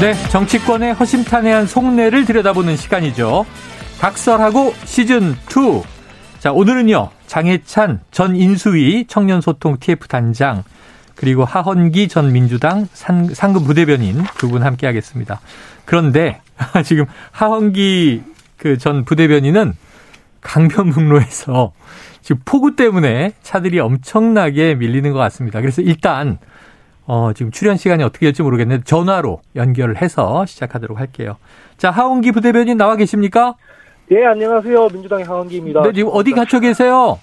네, 정치권의 허심탄회한 속내를 들여다보는 시간이죠. 각설하고 시즌 2. 자, 오늘은요. 장해찬 전 인수위 청년소통 TF 단장 그리고 하헌기 전 민주당 상, 금 부대변인 두 분 함께 하겠습니다. 그런데 지금 하헌기 그 전 부대변인은 강변북로에서 지금 폭우 때문에 차들이 엄청나게 밀리는 것 같습니다. 그래서 일단 어, 지금 출연 시간이 어떻게 될지 모르겠는데 전화로 연결을 해서 시작하도록 할게요. 자, 하원기 부대변인 나와 계십니까? 예, 안녕하세요. 민주당의 하원기입니다. 네, 지금 어디 갇혀 계세요?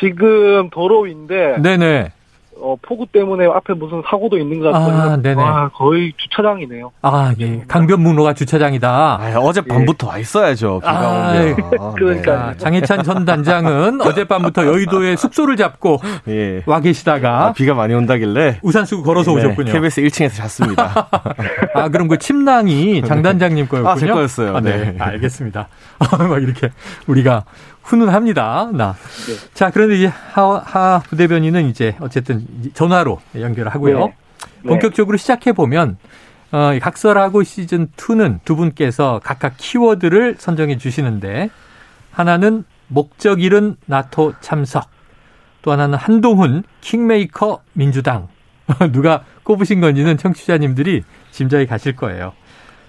지금 도로인데. 네네. 어, 폭우 때문에 앞에 무슨 사고도 있는 것 같아요. 아, 네네. 아, 거의 주차장이네요. 아, 예. 강변북로가 주차장이다. 아, 어젯밤부터 예. 와 있어야죠. 비가 아, 오면. 아, 그러니까 네. 장혜찬 전 단장은 어젯밤부터 여의도에 숙소를 잡고 예. 와 계시다가 아, 비가 많이 온다길래 우산 쓰고 걸어서 네, 오셨군요. KBS 1층에서 잤습니다. 아, 그럼 그 침낭이 장 단장님 거였군요. 아, 제 거였어요. 아, 네. 네. 알겠습니다. 막 이렇게 우리가 훈훈합니다. 나. 네. 자, 그런데 이제 하, 하 부대변인은 이제 어쨌든 전화로 연결을 하고요. 네. 네. 본격적으로 시작해 보면 어, 각설하고 시즌 2는 두 분께서 각각 키워드를 선정해 주시는데 하나는 목적 잃은 나토 참석, 또 하나는 한동훈 킹메이커 민주당. 누가 꼽으신 건지는 청취자님들이 짐작이 가실 거예요.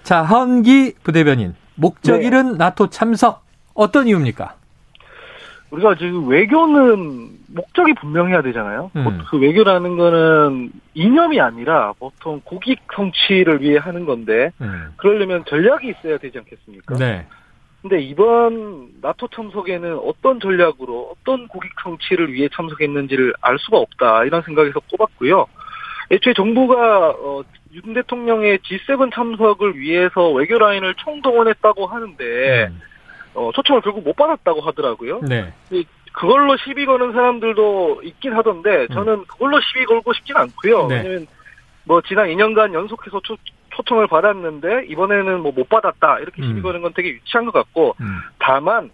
자, 헌기 부대변인 목적 네. 잃은 나토 참석 어떤 이유입니까? 우리가 지금 외교는 목적이 분명해야 되잖아요. 음. 그 외교라는 거는 이념이 아니라 보통 국익 성취를 위해 하는 건데 음. 그러려면 전략이 있어야 되지 않겠습니까? 네. 근데 이번 나토 참석에는 어떤 전략으로 어떤 국익 성취를 위해 참석했는지를 알 수가 없다 이런 생각에서 꼽았고요. 애초에 정부가 어, 윤 대통령의 G7 참석을 위해서 외교 라인을 총동원했다고 하는데 음. 어, 초청을 결국 못 받았다고 하더라고요. 네. 그걸로 시비 거는 사람들도 있긴 하던데 저는 음. 그걸로 시비 걸고 싶진 않고요. 네. 왜냐면 뭐 지난 2년간 연속해서 초, 초청을 받았는데 이번에는 뭐 못 받았다 이렇게 시비 음. 거는 건 되게 유치한 것 같고 음. 다만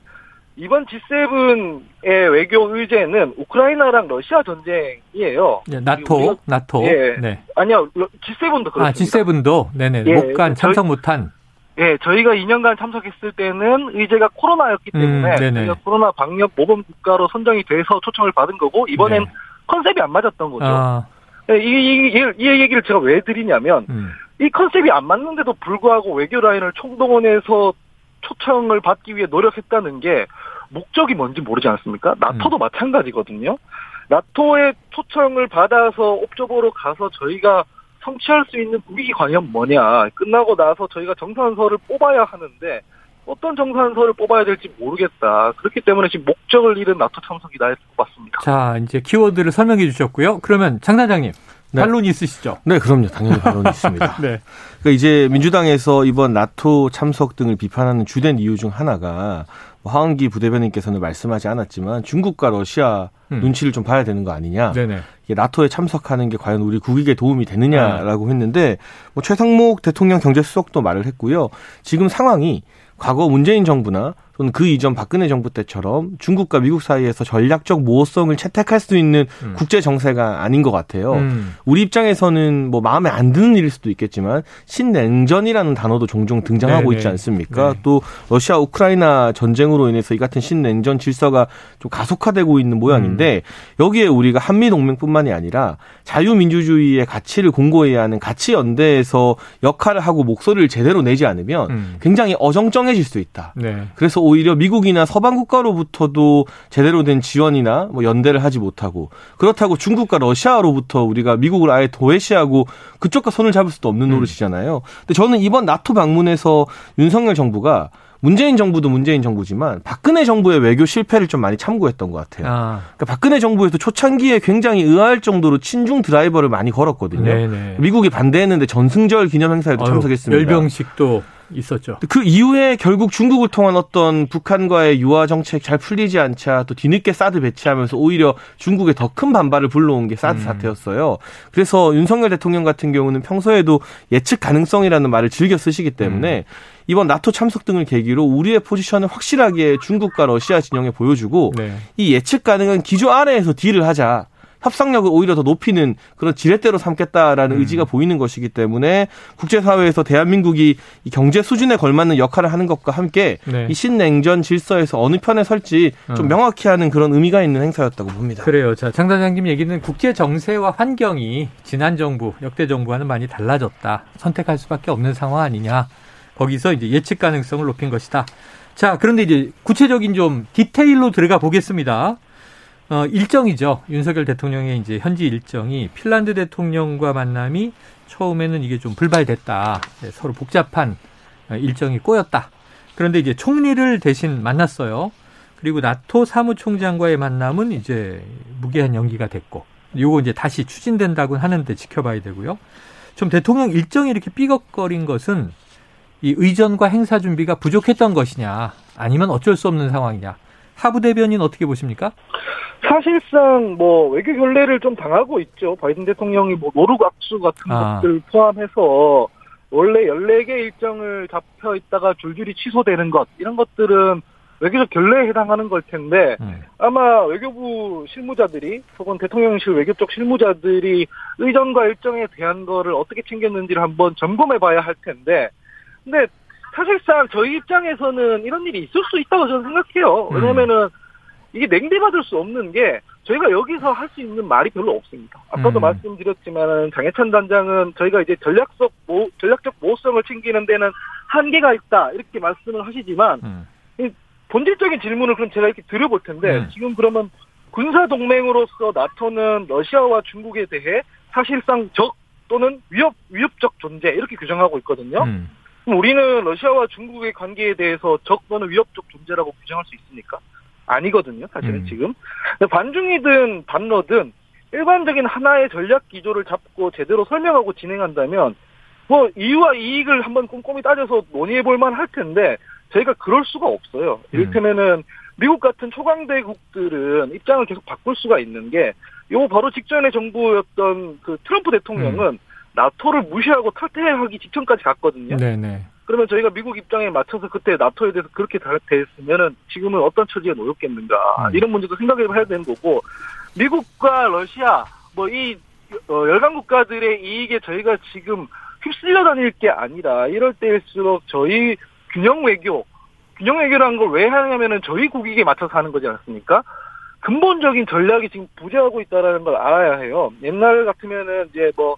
이번 G7의 외교 의제는 우크라이나랑 러시아 전쟁이에요. 네, 나토, 나토. 예. 네. 아니요, G7도 그렇습니다. 아, G7도? 네네. 예, 못간, 참석 못한. 예, 저희가 2년간 참석했을 때는 의제가 코로나였기 음, 때문에 음, 코로나 방역 모범 국가로 선정이 돼서 초청을 받은 거고 이번엔 네. 컨셉이 안 맞았던 거죠. 아. 예, 이, 이, 이, 이, 얘기를 제가 왜 드리냐면 음. 이 컨셉이 안 맞는데도 불구하고 외교 라인을 총동원해서 초청을 받기 위해 노력했다는 게 목적이 뭔지 모르지 않습니까? 나토도 음. 마찬가지거든요. 나토의 초청을 받아서 옵저버로 가서 저희가 성취할 수 있는 국익이 과연 뭐냐. 끝나고 나서 저희가 정산서를 뽑아야 하는데 어떤 정산서를 뽑아야 될지 모르겠다. 그렇기 때문에 지금 목적을 잃은 나토 참석이다 해서 뽑았습니다. 자, 이제 키워드를 설명해 주셨고요. 그러면 장 단장님. 네. 반론이 있으시죠? 네, 그럼요. 당연히 반론이 있습니다. 네. 그러니까 이제 민주당에서 이번 나토 참석 등을 비판하는 주된 이유 중 하나가 뭐 하은기 부대변인께서는 말씀하지 않았지만 중국과 러시아 음. 눈치를 좀 봐야 되는 거 아니냐. 네네. 이게 나토에 참석하는 게 과연 우리 국익에 도움이 되느냐라고 네. 했는데 뭐 최상목 대통령 경제수석도 말을 했고요. 지금 상황이 과거 문재인 정부나 또는 그 이전 박근혜 정부 때처럼 중국과 미국 사이에서 전략적 모호성을 채택할 수 있는 음. 국제 정세가 아닌 것 같아요. 음. 우리 입장에서는 뭐 마음에 안 드는 일일 수도 있겠지만 신냉전이라는 단어도 종종 등장하고 네네. 있지 않습니까? 네. 또 러시아 우크라이나 전쟁으로 인해서 이 같은 신냉전 질서가 좀 가속화되고 있는 모양인데 음. 여기에 우리가 한미 동맹뿐만이 아니라 자유민주주의의 가치를 공고해야 하는 가치 연대에서 역할을 하고 목소리를 제대로 내지 않으면 음. 굉장히 어정쩡해질 수 있다. 네. 그래서 오히려 미국이나 서방 국가로부터도 제대로 된 지원이나 뭐 연대를 하지 못하고 그렇다고 중국과 러시아로부터 우리가 미국을 아예 도외시하고 그쪽과 손을 잡을 수도 없는 음. 노릇이잖아요. 근데 저는 이번 나토 방문에서 윤석열 정부가 문재인 정부도 문재인 정부지만 박근혜 정부의 외교 실패를 좀 많이 참고했던 것 같아요. 아. 그러니까 박근혜 정부에서 초창기에 굉장히 의아할 정도로 친중 드라이버를 많이 걸었거든요. 네네. 미국이 반대했는데 전승절 기념 행사에도 참석했습니다. 열병식도 있었죠. 그 이후에 결국 중국을 통한 어떤 북한과의 유화 정책 잘 풀리지 않자 또 뒤늦게 사드 배치하면서 오히려 중국에 더 큰 반발을 불러온 게 사드 음. 사태였어요. 그래서 윤석열 대통령 같은 경우는 평소에도 예측 가능성이라는 말을 즐겨 쓰시기 때문에 음. 이번 나토 참석 등을 계기로 우리의 포지션을 확실하게 중국과 러시아 진영에 보여주고 네. 이 예측 가능한 기조 아래에서 딜을 하자. 협상력을 오히려 더 높이는 그런 지렛대로 삼겠다라는 음. 의지가 보이는 것이기 때문에 국제사회에서 대한민국이 이 경제 수준에 걸맞는 역할을 하는 것과 함께 네. 이 신냉전 질서에서 어느 편에 설지 좀 어. 명확히 하는 그런 의미가 있는 행사였다고 봅니다. 그래요. 자, 장 단장님 얘기는 국제 정세와 환경이 지난 정부, 역대 정부와는 많이 달라졌다. 선택할 수밖에 없는 상황 아니냐. 거기서 이제 예측 가능성을 높인 것이다. 자, 그런데 이제 구체적인 좀 디테일로 들어가 보겠습니다. 어, 일정이죠. 윤석열 대통령의 이제 현지 일정이 핀란드 대통령과 만남이 처음에는 이게 좀 불발됐다. 네, 서로 복잡한 어, 일정이 꼬였다. 그런데 이제 총리를 대신 만났어요. 그리고 나토 사무총장과의 만남은 이제 무기한 연기가 됐고, 요거 이제 다시 추진된다고 하는데 지켜봐야 되고요. 좀 대통령 일정이 이렇게 삐걱거린 것은 이 의전과 행사 준비가 부족했던 것이냐, 아니면 어쩔 수 없는 상황이냐. 하부 대변인 어떻게 보십니까? 사실상 뭐 외교 결례를 좀 당하고 있죠. 바이든 대통령이 뭐 노르고 악수 같은 아. 것들 포함해서 원래 14개 일정을 잡혀 있다가 줄줄이 취소되는 것 이런 것들은 외교적 결례에 해당하는 걸 텐데 음. 아마 외교부 실무자들이 혹은 대통령실 외교 쪽 실무자들이 의전과 일정에 대한 거를 어떻게 챙겼는지를 한번 점검해 봐야 할 텐데 근데 사실상 저희 입장에서는 이런 일이 있을 수 있다고 저는 생각해요. 음. 왜냐면은 이게 냉대받을 수 없는 게 저희가 여기서 할 수 있는 말이 별로 없습니다. 아까도 음. 말씀드렸지만 장해찬 단장은 저희가 이제 전략적 모, 전략적 모호성을 챙기는 데는 한계가 있다 이렇게 말씀을 하시지만 음. 본질적인 질문을 그럼 제가 이렇게 드려볼 텐데 음. 지금 그러면 군사 동맹으로서 나토는 러시아와 중국에 대해 사실상 적 또는 위협 위협적 존재 이렇게 규정하고 있거든요. 음. 우리는 러시아와 중국의 관계에 대해서 적 또는 위협적 존재라고 규정할 수 있습니까? 아니거든요, 사실은 음. 지금. 반중이든 반러든 일반적인 하나의 전략 기조를 잡고 제대로 설명하고 진행한다면 뭐 이유와 이익을 한번 꼼꼼히 따져서 논의해 볼 만할 텐데 저희가 그럴 수가 없어요. 음. 이를테면은 미국 같은 초강대국들은 입장을 계속 바꿀 수가 있는 게 요 바로 직전의 정부였던 그 트럼프 대통령은 음. 나토를 무시하고 탈퇴하기 직전까지 갔거든요. 네네. 그러면 저희가 미국 입장에 맞춰서 그때 나토에 대해서 그렇게 대했으면은 지금은 어떤 처지에 놓였겠는가 음. 이런 문제도 생각해 봐야 되는 거고 미국과 러시아 뭐이 어, 열강 국가들의 이익에 저희가 지금 휩쓸려 다닐 게 아니라 이럴 때일수록 저희 균형 외교 균형 외교라는 걸 왜 하냐면은 저희 국익에 맞춰서 하는 거지 않습니까? 근본적인 전략이 지금 부재하고 있다라는 걸 알아야 해요. 옛날 같으면은 이제 뭐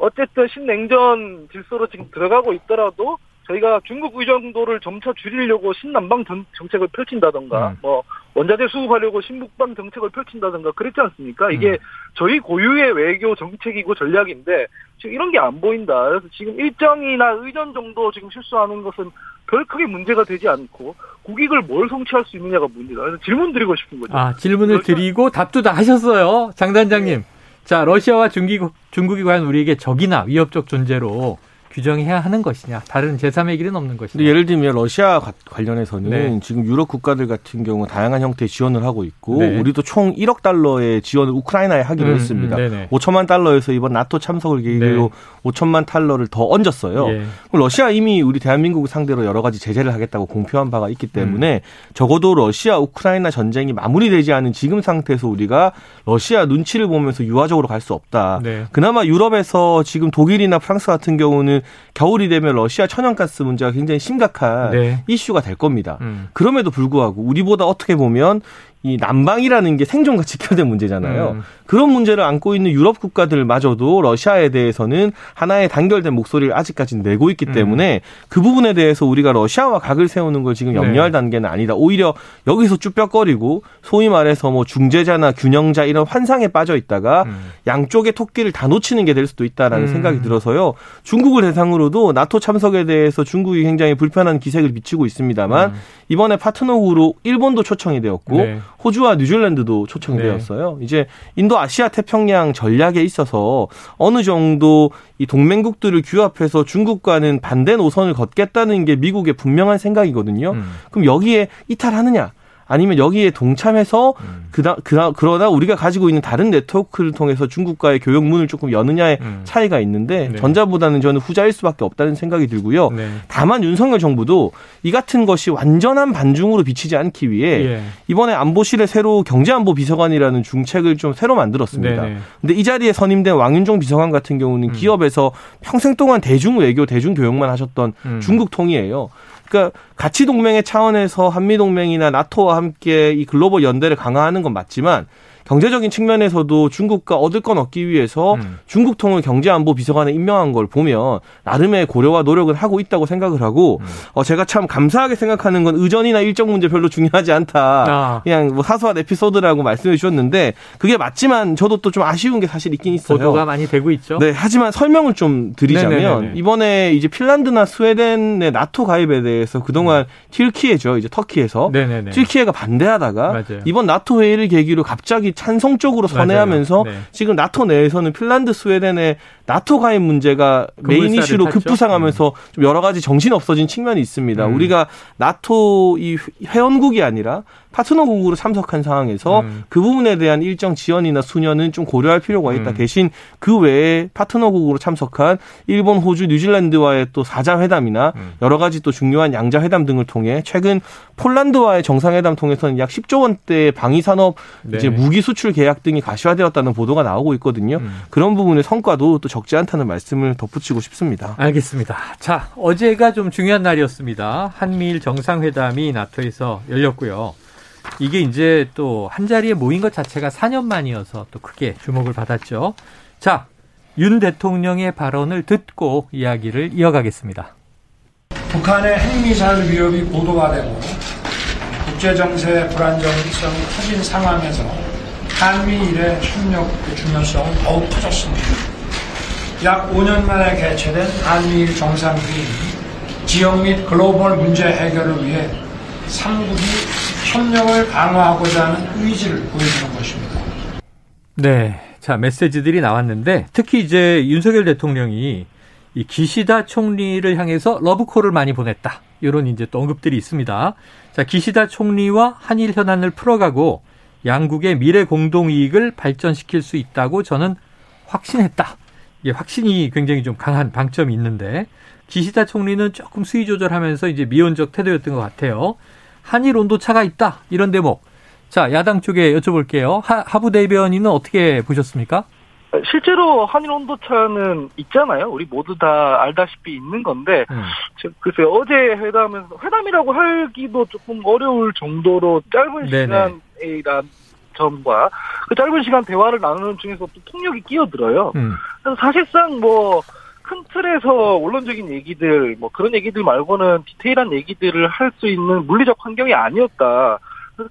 어쨌든 신냉전 질서로 지금 들어가고 있더라도 저희가 중국 의존도를 점차 줄이려고 신남방 정책을 펼친다던가 음. 뭐 원자재 수급하려고 신북방 정책을 펼친다던가 그랬지 않습니까? 이게 음. 저희 고유의 외교 정책이고 전략인데 지금 이런 게 안 보인다. 그래서 지금 일정이나 의전 정도 지금 실수하는 것은 별 크게 문제가 되지 않고 국익을 뭘 성취할 수 있느냐가 문제다. 그래서 질문 드리고 싶은 거죠. 아 질문을 러시아... 드리고 답도 다 하셨어요, 장 단장님. 네. 자 러시아와 중국 중국이 과연 우리에게 적이나 위협적 존재로 규정해야 하는 것이냐 다른 제3의 길은 없는 것이냐. 예를 들면 러시아 관련해서는 네. 지금 유럽 국가들 같은 경우 다양한 형태의 지원을 하고 있고 네. 우리도 총 1억 달러의 지원을 우크라이나에 하기로 음, 했습니다. 음, 5천만 달러에서 이번 나토 참석을 계기로 네. 5천만 달러를 더 얹었어요. 예. 러시아 이미 우리 대한민국 상대로 여러 가지 제재를 하겠다고 공표한 바가 있기 때문에 음. 적어도 러시아 우크라이나 전쟁이 마무리되지 않은 지금 상태에서 우리가 러시아 눈치를 보면서 유화적으로 갈 수 없다. 네. 그나마 유럽에서 지금 독일이나 프랑스 같은 경우는 겨울이 되면 러시아 천연가스 문제가 굉장히 심각한 네. 이슈가 될 겁니다. 음. 그럼에도 불구하고 우리보다 어떻게 보면 이 난방이라는 게 생존과 직결된 문제잖아요. 음. 그런 문제를 안고 있는 유럽 국가들마저도 러시아에 대해서는 하나의 단결된 목소리를 아직까지는 내고 있기 음. 때문에 그 부분에 대해서 우리가 러시아와 각을 세우는 걸 지금 염려할 네. 단계는 아니다. 오히려 여기서 쭈뼛거리고 소위 말해서 뭐 중재자나 균형자 이런 환상에 빠져 있다가 음. 양쪽의 토끼를 다 놓치는 게 될 수도 있다라는 음. 생각이 들어서요. 중국을 대상으로도 나토 참석에 대해서 중국이 굉장히 불편한 기색을 비치고 있습니다만 음. 이번에 파트너국으로 일본도 초청이 되었고 네. 호주와 뉴질랜드도 초청이 네. 되었어요. 이제 인도 아시아 태평양 전략에 있어서 어느 정도 이 동맹국들을 규합해서 중국과는 반대 노선을 걷겠다는 게 미국의 분명한 생각이거든요. 음. 그럼 여기에 이탈하느냐? 아니면 여기에 동참해서 음. 그다, 그다 그러나 우리가 가지고 있는 다른 네트워크를 통해서 중국과의 교역 문을 조금 여느냐의 음. 차이가 있는데 네. 전자보다는 저는 후자일 수밖에 없다는 생각이 들고요. 네. 다만 윤석열 정부도 이 같은 것이 완전한 반중으로 비치지 않기 위해 예. 이번에 안보실에 새로 경제안보 비서관이라는 중책을 좀 새로 만들었습니다. 네네. 근데 이 자리에 선임된 왕윤종 비서관 같은 경우는 음. 기업에서 평생 동안 대중 외교, 대중 교역만 하셨던 음. 중국 통이에요. 그러니까 가치 동맹의 차원에서 한미 동맹이나 나토와 함께 이 글로벌 연대를 강화하는 건 맞지만 경제적인 측면에서도 중국과 얻을 건 얻기 위해서 음. 중국 통을 경제안보 비서관에 임명한 걸 보면 나름의 고려와 노력을 하고 있다고 생각을 하고 음. 어, 제가 참 감사하게 생각하는 건 의전이나 일정 문제 별로 중요하지 않다. 아. 그냥 뭐 사소한 에피소드라고 말씀해 주셨는데 그게 맞지만 저도 또 좀 아쉬운 게 사실 있긴 있어요. 보도가 많이 되고 있죠. 네, 하지만 설명을 좀 드리자면 네네네네. 이번에 이제 핀란드나 스웨덴의 나토 가입에 대해서 그동안 음. 튀르키예죠. 이제 터키에서 네네네. 튀르키예가 반대하다가 맞아요. 이번 나토 회의를 계기로 갑자기 찬성 쪽으로 선회하면서 네. 지금 나토 내에서는 핀란드, 스웨덴의 나토 가입 문제가 main issue로? 급부상하면서 음. 좀 여러 가지 정신 없어진 측면이 있습니다. 음. 우리가 나토 이 회원국이 아니라 파트너국으로 참석한 상황에서 음. 그 부분에 대한 일정 지연이나 순연은 좀 고려할 필요가 있다. 음. 대신 그 외에 파트너국으로 참석한 일본, 호주, 뉴질랜드와의 또 사자 회담이나 음. 여러 가지 또 중요한 양자 회담 등을 통해 최근 폴란드와의 정상회담 통해서는 약 10조 원대의 방위 산업 네. 이제 무기 수출 계약 등이 가시화되었다는 보도가 나오고 있거든요. 음. 그런 부분의 성과도 또 적지 않다는 말씀을 덧붙이고 싶습니다. 알겠습니다. 자, 어제가 좀 중요한 날이었습니다. 한미일 정상회담이 나토에서 열렸고요. 이게 이제 또 한 자리에 모인 것 자체가 4년 만이어서 또 크게 주목을 받았죠. 자, 윤 대통령의 발언을 듣고 이야기를 이어가겠습니다. 북한의 핵미사일 위협이 고도화되고 국제정세 불안정성이 커진 상황에서 한미 일의 협력의 중요성은 더욱 커졌습니다. 약 5년 만에 개최된 한미일 정상회의 지역 및 글로벌 문제 해결을 위해 3국이 협력을 강화하고자 하는 의지를 보여주는 것입니다. 네. 자, 메시지들이 나왔는데 특히 이제 윤석열 대통령이 이 기시다 총리를 향해서 러브콜을 많이 보냈다. 이런 이제 또 언급들이 있습니다. 자, 기시다 총리와 한일 현안을 풀어가고 양국의 미래 공동 이익을 발전시킬 수 있다고 저는 확신했다. 이게 확신이 굉장히 좀 강한 방점이 있는데 기시다 총리는 조금 수위 조절하면서 이제 미온적 태도였던 것 같아요. 한일 온도차가 있다. 이런 대목. 자, 야당 쪽에 여쭤볼게요. 하, 하부 대변인은 어떻게 보셨습니까? 실제로 한일 온도차는 있잖아요. 우리 모두 다 알다시피 있는 건데, 음. 글쎄요, 어제 회담은, 회담이라고 하기도 조금 어려울 정도로 짧은 시간이란 점과 그 짧은 시간 대화를 나누는 중에서 또 통역이 끼어들어요. 음. 그래서 사실상 뭐, 큰 틀에서 원론적인 얘기들 뭐 그런 얘기들 말고는 디테일한 얘기들을 할 수 있는 물리적 환경이 아니었다.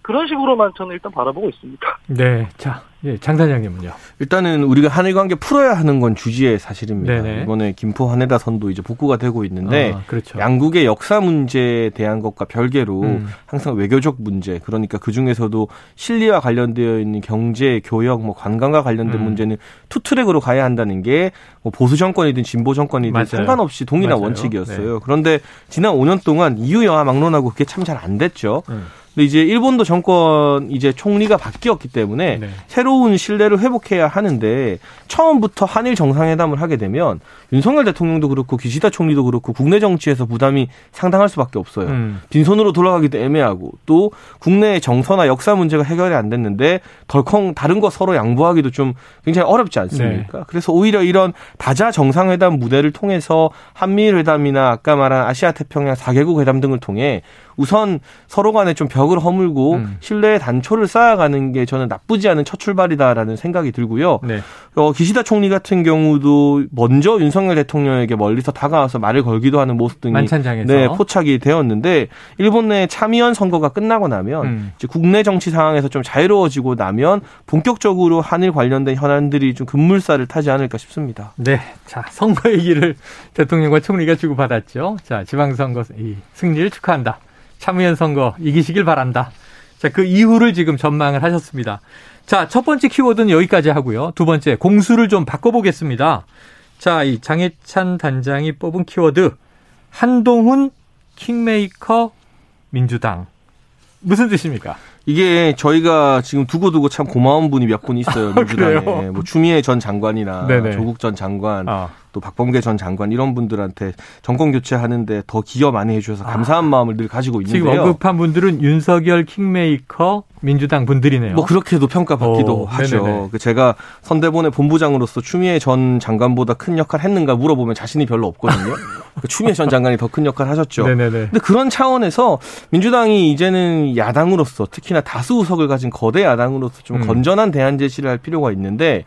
그런 식으로만 저는 일단 바라보고 있습니다. 네. 자, 예, 장단장님은요. 일단은 우리가 한일 관계 풀어야 하는 건 주지의 사실입니다. 네네. 이번에 김포 하네다 선도 이제 복구가 되고 있는데 아, 그렇죠. 양국의 역사 문제에 대한 것과 별개로 음. 항상 외교적 문제 그러니까 그 중에서도 실리와 관련되어 있는 경제, 교역, 뭐 관광과 관련된 음. 문제는 two track으로 가야 한다는 게 뭐 보수 정권이든 진보 정권이든 맞아요. 상관없이 동일한 맞아요. 원칙이었어요. 네. 그런데 지난 5년 동안 이유 영화 막론하고 그게 참 잘 안 됐죠. 음. 근데 이제 일본도 정권 이제 총리가 바뀌었기 때문에 네. 새로운 신뢰를 회복해야 하는데 처음부터 한일 정상회담을 하게 되면 윤석열 대통령도 그렇고 기시다 총리도 그렇고 국내 정치에서 부담이 상당할 수밖에 없어요. 음. 빈손으로 돌아가기도 애매하고 또 국내 정서나 역사 문제가 해결이 안 됐는데 덜컹 다른 거 서로 양보하기도 좀 굉장히 어렵지 않습니까? 네. 그래서 오히려 이런 다자 정상회담 무대를 통해서 한미일 회담이나 아까 말한 아시아 태평양 4개국 회담 등을 통해 우선 서로 간에 좀 벽을 허물고 음. 신뢰의 단초를 쌓아가는 게 저는 나쁘지 않은 첫 출발이다라는 생각이 들고요. 네. 어, 기시다 총리 같은 경우도 먼저 윤석열 대통령에게 멀리서 다가와서 말을 걸기도 하는 모습 등이 만찬장에서. 네, 포착이 되었는데 일본 내 참의원 선거가 끝나고 나면 음. 이제 국내 정치 상황에서 좀 자유로워지고 나면 본격적으로 한일 관련된 현안들이 좀 급물살을 타지 않을까 싶습니다. 네. 자, 선거 얘기를 대통령과 총리가 주고받았죠. 자, 지방선거 이 승리를 축하한다. 참의원 선거 이기시길 바란다. 자, 그 이후를 지금 전망을 하셨습니다. 자, 첫 번째 키워드는 여기까지 하고요. 두 번째, 공수를 좀 바꿔보겠습니다. 자, 이 장해찬 단장이 뽑은 키워드, 한동훈 킹메이커 민주당. 무슨 뜻입니까? 이게 저희가 지금 두고두고 참 고마운 분이 몇 분 있어요. 아, 민주당에. 뭐 추미애 전 장관이나 네네. 조국 전 장관, 아. 또 박범계 전 장관 이런 분들한테 정권 교체하는데 더 기여 많이 해주셔서 감사한 아. 마음을 늘 가지고 있는데요. 지금 언급한 분들은 윤석열 킹메이커 민주당 분들이네요. 뭐 그렇게도 평가받기도 오, 하죠. 그 제가 선대본의 본부장으로서 추미애 전 장관보다 큰 역할 했는가 물어보면 자신이 별로 없거든요. 그 추미애 전 장관이 더 큰 역할 하셨죠. 네네네. 근데 그런 차원에서 민주당이 이제는 야당으로서 특히나 다수 의석을 가진 거대 야당으로서 좀 음. 건전한 대안 제시를 할 필요가 있는데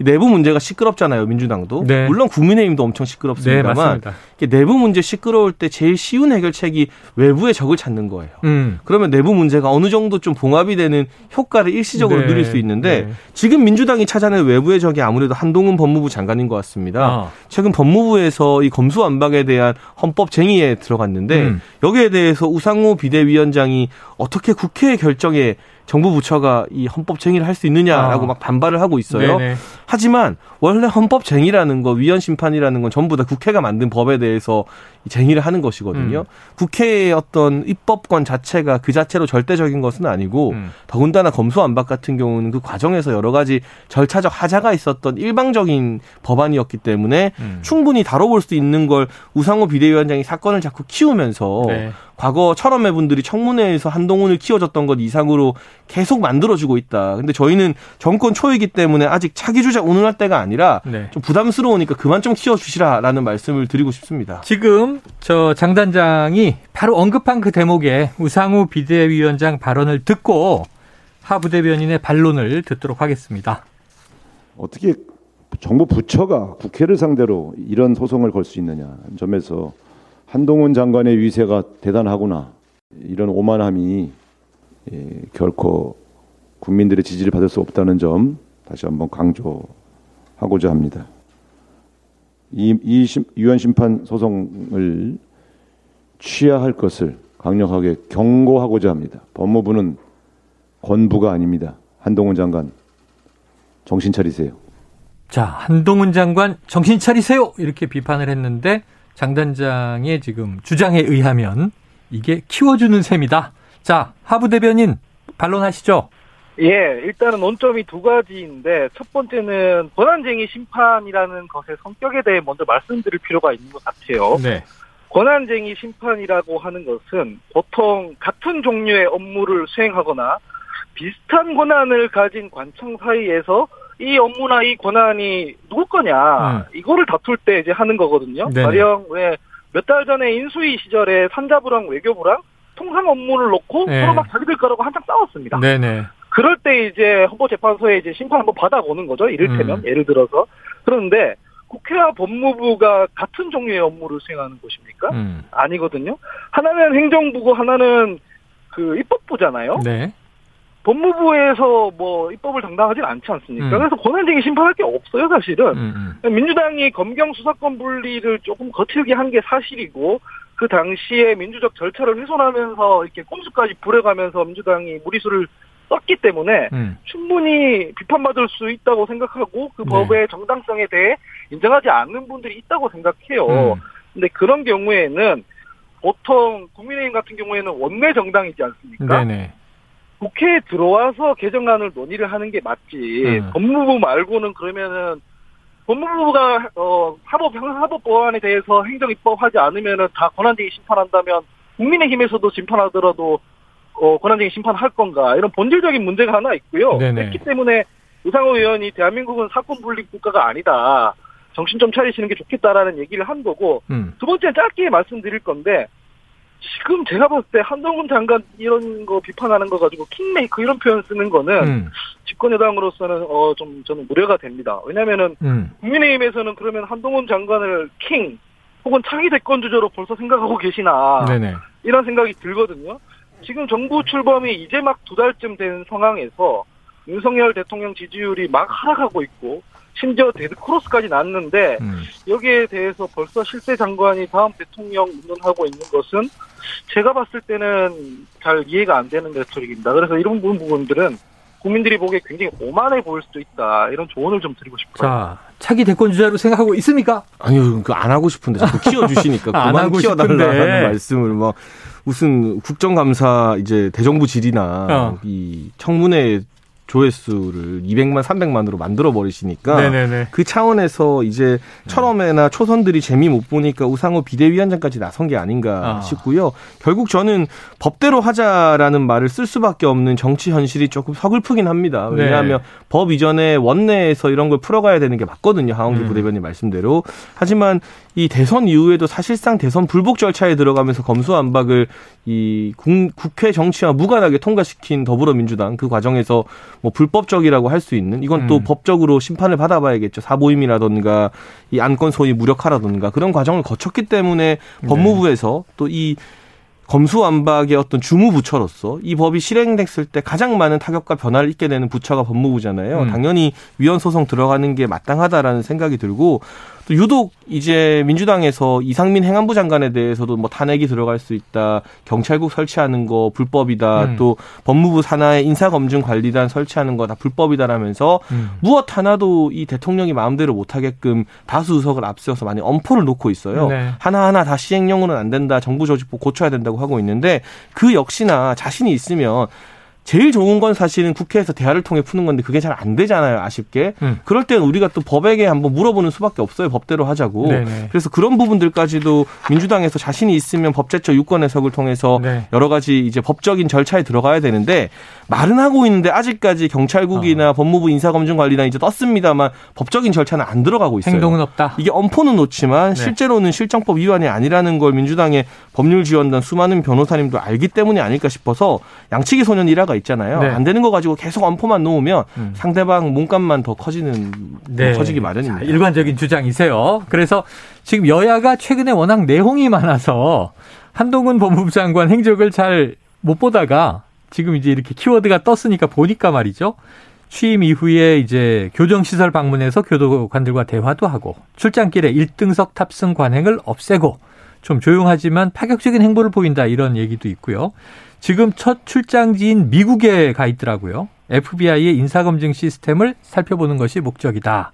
내부 문제가 시끄럽잖아요 민주당도 네. 물론 국민의힘도 엄청 시끄럽습니다만 네, 내부 문제 시끄러울 때 제일 쉬운 해결책이 외부의 적을 찾는 거예요. 음. 그러면 내부 문제가 어느 정도 좀 봉합이 되는 효과를 일시적으로 네. 누릴 수 있는데 네. 지금 민주당이 찾아낸 외부의 적이 아무래도 한동훈 법무부 장관인 것 같습니다. 아. 최근 법무부에서 이 검수완박에 대한 헌법 쟁의에 들어갔는데 음. 여기에 대해서 우상호 비대위원장이 어떻게 국회 결정에 정부 부처가 이 헌법 쟁의를 할 수 있느냐라고 아. 막 반발을 하고 있어요. 네네. 하지만 원래 헌법쟁의라는 거, 위헌 심판이라는 건 전부 다 국회가 만든 법에 대해서 쟁의를 하는 것이거든요. 음. 국회의 어떤 입법권 자체가 그 자체로 절대적인 것은 아니고 음. 더군다나 검수안박 같은 경우는 그 과정에서 여러 가지 절차적 하자가 있었던 일방적인 법안이었기 때문에 음. 충분히 다뤄볼 수 있는 걸 우상호 비대위원장이 사건을 자꾸 키우면서 네. 과거 철험의 분들이 청문회에서 한동훈을 키워줬던 것 이상으로 계속 만들어주고 있다. 근데 저희는 정권 초이기 때문에 아직 차기 주자 운운할 때가 아니라 네. 좀 부담스러우니까 그만 좀 키워주시라라는 말씀을 드리고 싶습니다. 지금 저 장 단장이 바로 언급한 그 대목에 우상우 비대위원장 발언을 듣고 하 부대변인의 반론을 듣도록 하겠습니다. 어떻게 정부 부처가 국회를 상대로 이런 소송을 걸 수 있느냐 점에서 한동훈 장관의 위세가 대단하구나 이런 오만함이 예, 결코 국민들의 지지를 받을 수 없다는 점 다시 한번 강조하고자 합니다. 이, 이 심, 유한 심판 소송을 취하할 것을 강력하게 경고하고자 합니다. 법무부는 권부가 아닙니다. 한동훈 장관 정신 차리세요. 자, 한동훈 장관 정신 차리세요. 이렇게 비판을 했는데 장 단장의 지금 주장에 의하면 이게 키워주는 셈이다. 자, 하부 대변인 반론하시죠. 예, 일단은 논점이 두 가지인데 첫 번째는 권한쟁의 심판이라는 것의 성격에 대해 먼저 말씀드릴 필요가 있는 것 같아요. 네. 권한쟁의 심판이라고 하는 것은 보통 같은 종류의 업무를 수행하거나 비슷한 권한을 가진 관청 사이에서 이 업무나 이 권한이 누구 거냐 음. 이거를 다툴 때 이제 하는 거거든요. 네네. 가령 왜 몇 달 전에 인수위 시절에 산자부랑 외교부랑 통상 업무를 놓고 네. 서로 막 자기들 거라고 한창 싸웠습니다. 네네. 그럴 때 이제 헌법재판소에 이제 심판 한번 받아보는 거죠. 이를테면 음. 예를 들어서 그런데 국회와 법무부가 같은 종류의 업무를 수행하는 곳입니까? 음. 아니거든요. 하나는 행정부고 하나는 그 입법부잖아요. 네. 법무부에서 뭐 입법을 담당하진 않지 않습니까? 음. 그래서 권한쟁의 심판할 게 없어요, 사실은. 음, 음. 민주당이 검경 수사권 분리를 조금 거칠게 한 게 사실이고 그 당시에 민주적 절차를 훼손하면서 이렇게 꼼수까지 부려가면서 민주당이 무리수를 썼기 때문에 음. 충분히 비판받을 수 있다고 생각하고 그 네. 법의 정당성에 대해 인정하지 않는 분들이 있다고 생각해요. 음. 근데 그런 경우에는 보통 국민의힘 같은 경우에는 원내 정당이지 않습니까? 네네. 국회에 들어와서 개정안을 논의를 하는 게 맞지. 음. 법무부 말고는 그러면은 법무부가 어 사법 형사사법 법안에 대해서 행정 입법하지 않으면은 다 권한쟁의 심판한다면 국민의힘에서도 심판하더라도 어 권한쟁의 심판할 건가 이런 본질적인 문제가 하나 있고요. 네네. 그렇기 때문에 우상호 의원이 대한민국은 삼권 분립 국가가 아니다. 정신 좀 차리시는 게 좋겠다라는 얘기를 한 거고 음. 두 번째는 짧게 말씀드릴 건데 지금 제가 봤을 때 한동훈 장관 이런 거 비판하는 거 가지고 kingmaker 이런 표현 쓰는 거는 음. 집권 여당으로서는 어 좀 저는 우려가 됩니다. 왜냐면은 음. 국민의힘에서는 그러면 한동훈 장관을 king 혹은 차기 대권 주자로 벌써 생각하고 계시나 네네. 이런 생각이 들거든요. 지금 정부 출범이 이제 막 두 달쯤 된 상황에서 윤석열 대통령 지지율이 막 하락하고 있고 심지어 dead cross까지 났는데 음. 여기에 대해서 벌써 실세 장관이 다음 대통령 운운하고 있는 것은 제가 봤을 때는 잘 이해가 안 되는 rhetoric입니다. 그래서 이런 부분들은 국민들이 보기에 굉장히 오만해 보일 수도 있다. 이런 조언을 좀 드리고 싶어요. 자, 차기 대권 주자로 생각하고 있습니까? 아니요, 그 안 하고 싶은데 자꾸 키워주시니까 그만 안 하고 키워달라는 말씀을 막 무슨 국정감사 이제 대정부 질이나 어. 이 청문회 조회수를 200만, 300만으로 만들어 버리시니까 네네네. 그 차원에서 이제 철험회나 초선들이 재미 못 보니까 우상호 비대위원장까지 나선 게 아닌가 아. 싶고요. 결국 저는 법대로 하자라는 말을 쓸 수밖에 없는 정치 현실이 조금 서글프긴 합니다. 왜냐하면 네. 법 이전에 원내에서 이런 걸 풀어가야 되는 게 맞거든요. 하원기 음. 부대변인 말씀대로. 하지만 이 대선 이후에도 사실상 대선 불복 절차에 들어가면서 검수안박을 이 국회 정치와 무관하게 통과시킨 더불어민주당 그 과정에서 뭐 불법적이라고 할 수 있는 이건 또 음. 법적으로 심판을 받아봐야겠죠 사보임이라든가 이 안건 소위 무력화라든가 그런 과정을 거쳤기 때문에 네. 법무부에서 또이 검수완박의 어떤 주무부처로서 이 법이 실행됐을 때 가장 많은 타격과 변화를 입게 되는 부처가 법무부잖아요. 음. 당연히 위헌 소송 들어가는 게 마땅하다라는 생각이 들고 또 유독 이제 민주당에서 이상민 행안부 장관에 대해서도 뭐 탄핵이 들어갈 수 있다. 경찰국 설치하는 거 불법이다. 음. 또 법무부 산하의 인사검증 관리단 설치하는 거 다 불법이다라면서 음. 무엇 하나도 이 대통령이 마음대로 못하게끔 다수 의석을 앞세워서 많이 엄포를 놓고 있어요. 네. 하나하나 다 시행령으로는 안 된다. 정부 조직법 고쳐야 된다고 하고 있는데 그 역시나 자신이 있으면 제일 좋은 건 사실은 국회에서 대화를 통해 푸는 건데 그게 잘 안 되잖아요, 아쉽게. 음. 그럴 때는 우리가 또 법에게 한번 물어보는 수밖에 없어요, 법대로 하자고. 네네. 그래서 그런 부분들까지도 민주당에서 자신이 있으면 법제처 유권 해석을 통해서 네. 여러 가지 이제 법적인 절차에 들어가야 되는데 말은 하고 있는데 아직까지 경찰국이나 어. 법무부 인사검증관리단 이제 떴습니다만 법적인 절차는 안 들어가고 있어요. 행동은 없다. 이게 엄포는 놓지만 네. 실제로는 실정법 위반이 아니라는 걸 민주당의 법률 지원단 수많은 변호사님도 알기 때문이 아닐까 싶어서 양치기 소년 일화가 있잖아요. 네. 안 되는 거 가지고 계속 엄포만 놓으면 음. 상대방 몸값만 더 커지는 네. 커지기 마련입니다. 자, 일관적인 주장이세요. 그래서 지금 여야가 최근에 워낙 내홍이 많아서 한동훈 법무부 장관 행적을 잘 못 보다가 지금 이제 이렇게 키워드가 떴으니까 보니까 말이죠. 취임 이후에 이제 교정시설 방문해서 교도관들과 대화도 하고 출장길에 1등석 탑승 관행을 없애고 좀 조용하지만 파격적인 행보를 보인다 이런 얘기도 있고요. 지금 첫 출장지인 미국에 가 있더라고요. FBI의 인사검증 시스템을 살펴보는 것이 목적이다.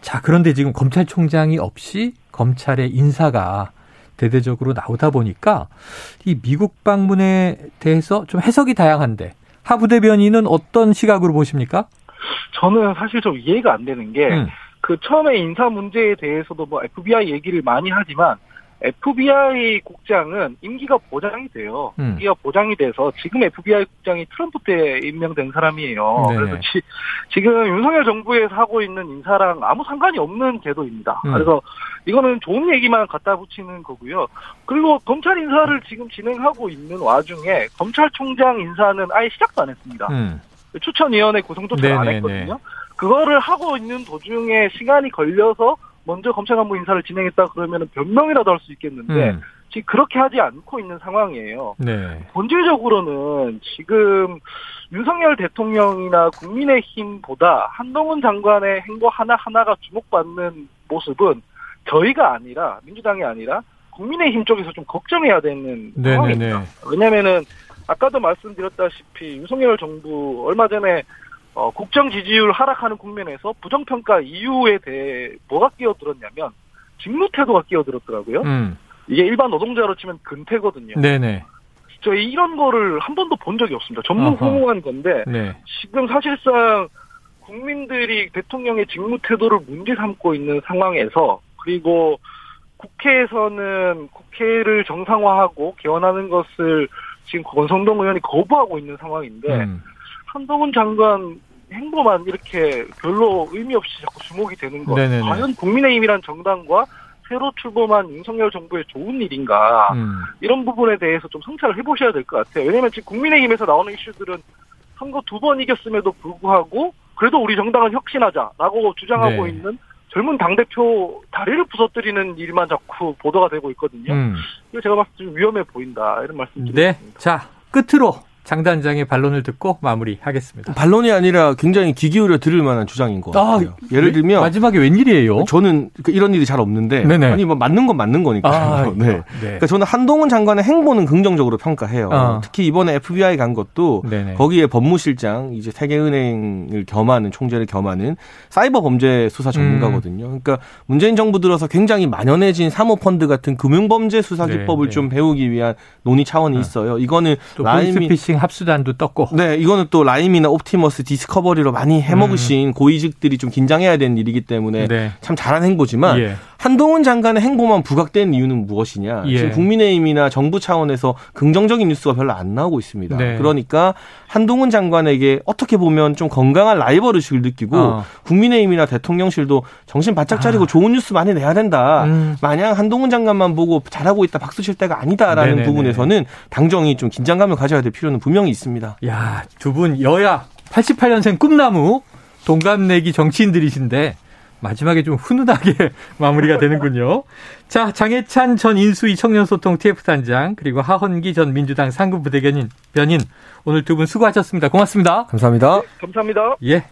자, 그런데 지금 검찰총장이 없이 검찰의 인사가 대대적으로 나오다 보니까 이 미국 방문에 대해서 좀 해석이 다양한데 하 부 대변인은 어떤 시각으로 보십니까? 저는 사실 좀 이해가 안 되는 게, 음. 그 처음에 인사 문제에 대해서도 뭐 FBI 얘기를 많이 하지만, FBI 국장은 임기가 보장이 돼요. 음. 임기가 보장이 돼서 지금 FBI 국장이 트럼프 때 임명된 사람이에요. 네 그래서 지, 지금 윤석열 정부에서 하고 있는 인사랑 아무 상관이 없는 제도입니다. 음. 그래서 이거는 좋은 얘기만 갖다 붙이는 거고요. 그리고 검찰 인사를 지금 진행하고 있는 와중에 검찰총장 인사는 아예 시작도 안 했습니다. 음. 추천위원회 구성도 잘 안 했거든요. 그거를 하고 있는 도중에 시간이 걸려서 먼저 검찰 간부 인사를 진행했다 그러면 변명이라도 할 수 있겠는데 음. 지금 그렇게 하지 않고 있는 상황이에요. 네. 본질적으로는 지금 윤석열 대통령이나 국민의힘보다 한동훈 장관의 행보 하나하나가 주목받는 모습은 저희가 아니라 민주당이 아니라 국민의힘 쪽에서 좀 걱정해야 되는 네네네. 상황입니다. 왜냐면은 아까도 말씀드렸다시피 윤석열 정부 얼마 전에 어, 국정 지지율 하락하는 국면에서 부정평가 이유에 대해 뭐가 끼어들었냐면 직무 태도가 끼어들었더라고요. 음. 이게 일반 노동자로 치면 근태거든요. 네네. 저 이런 거를 한 번도 본 적이 없습니다. 전문후무한 건데 네. 지금 사실상 국민들이 대통령의 직무 태도를 문제 삼고 있는 상황에서 그리고 국회에서는 국회를 정상화하고 개헌하는 것을 지금 권성동 의원이 거부하고 있는 상황인데 음. 한동훈 장관 행보만 이렇게 별로 의미 없이 자꾸 주목이 되는 것. 네네네. 과연 국민의힘이란 정당과 새로 출범한 윤석열 정부의 좋은 일인가 음. 이런 부분에 대해서 좀 성찰을 해보셔야 될 것 같아요. 왜냐하면 지금 국민의힘에서 나오는 이슈들은 선거 두 번 이겼음에도 불구하고 그래도 우리 정당은 혁신하자라고 주장하고 네. 있는 젊은 당 대표 다리를 부서뜨리는 일만 자꾸 보도가 되고 있거든요. 음. 이거 제가 봤을 때 좀 위험해 보인다 이런 말씀 드립니다. 네. 자 끝으로 장 단장의 반론을 듣고 마무리하겠습니다. 반론이 아니라 굉장히 귀 기울여 들을 만한 주장인 것 아, 같아요. 아, 예를 들면 마지막에 웬일이에요? 저는 그 이런 일이 잘 없는데 네네. 아니 뭐 맞는 건 맞는 거니까. 아, 네. 네. 그러니까 저는 한동훈 장관의 행보는 긍정적으로 평가해요. 아. 특히 이번에 FBI 간 것도 네네. 거기에 법무실장 이제 세계은행을 겸하는 총재를 겸하는 사이버 범죄 수사 전문가거든요. 음. 그러니까 문재인 정부 들어서 굉장히 만연해진 사모펀드 같은 금융범죄 수사 기법을 네, 네. 좀 배우기 위한 논의 차원이 네. 있어요. 이거는 라임이 합수단도 떴고. 네, 이거는 또 라임이나 옵티머스, 디스커버리로 많이 해먹으신 음. 고위직들이 좀 긴장해야 되는 일이기 때문에 네. 참 잘한 행보지만 예. 한동훈 장관의 행보만 부각된 이유는 무엇이냐? 예. 지금 국민의힘이나 정부 차원에서 긍정적인 뉴스가 별로 안 나오고 있습니다. 네. 그러니까 한동훈 장관에게 어떻게 보면 좀 건강한 라이벌 의식을 느끼고 어. 국민의힘이나 대통령실도 정신 바짝 차리고 아. 좋은 뉴스 많이 내야 된다. 음. 마냥 한동훈 장관만 보고 잘하고 있다 박수 칠 때가 아니다라는 네네네. 부분에서는 당정이 좀 긴장감을 가져야 될 필요는 분명히 있습니다. 야, 두 분 여야 88년생 꿈나무 동갑내기 정치인들이신데 마지막에 좀 훈훈하게 마무리가 되는군요. 자, 장해찬 전 인수위 청년소통 TF단장, 그리고 하헌기 전 민주당 상급부대변인, 변인, 오늘 두 분 수고하셨습니다. 고맙습니다. 감사합니다. 네, 감사합니다. 예.